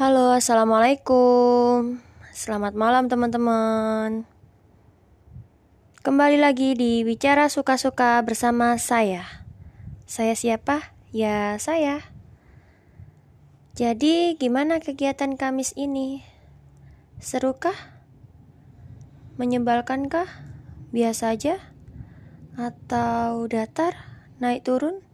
Halo, assalamualaikum. Selamat malam, teman-teman. Kembali lagi di Bicara Suka-Suka bersama saya. Saya siapa? Ya, saya. Jadi, gimana kegiatan Kamis ini? Serukah? Menyebalkankah? Biasa aja? Atau datar? Naik turun?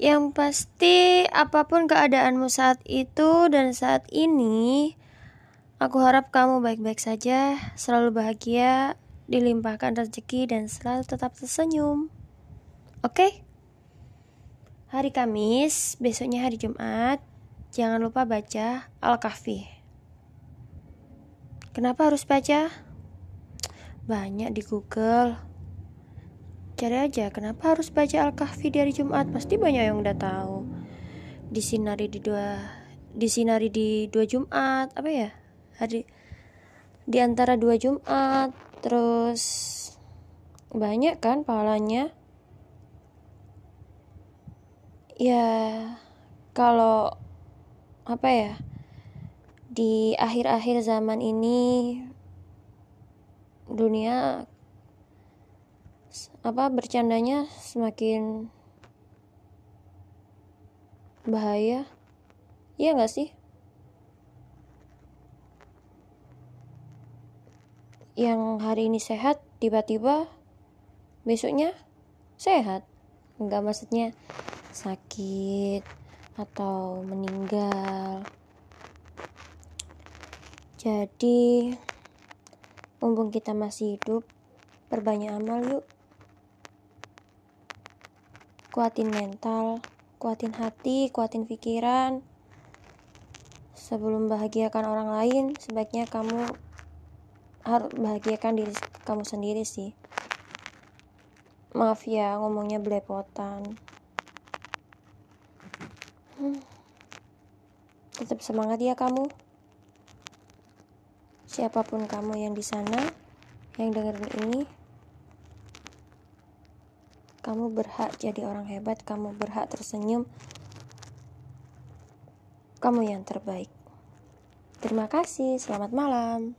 Yang pasti, apa pun keadaanmu saat itu dan saat ini, aku harap kamu baik-baik saja, selalu bahagia, dilimpahkan rezeki, dan selalu tetap tersenyum. Oke? Okay? Hari Kamis, besoknya hari Jumat, jangan lupa baca Al-Kahfi. Kenapa harus baca? Banyak di Google Cari aja kenapa harus baca Al-Kahfi di hari Jumat? Pasti banyak yang udah tahu. Disinari di dua Disinari di dua Jumat Apa ya? Hari Di antara dua Jumat Terus Banyak kan pahalanya? Ya Kalau Apa ya? Di akhir-akhir zaman ini Dunia apa bercandanya semakin bahaya? Iya gak sih? Yang hari ini sehat tiba-tiba besoknya sehat. Nggak maksudnya sakit atau meninggal. Jadi mumpung kita masih hidup perbanyak amal yuk kuatin mental, kuatin hati, kuatin pikiran. Sebelum bahagiakan orang lain, sebaiknya kamu harus bahagiakan diri kamu sendiri sih. Maaf ya, ngomongnya belepotan. Hmm. Tetap semangat ya kamu. Siapa pun kamu yang di sana, yang dengerin ini, kamu berhak jadi orang hebat, kamu berhak tersenyum. Kamu yang terbaik. Terima kasih, selamat malam.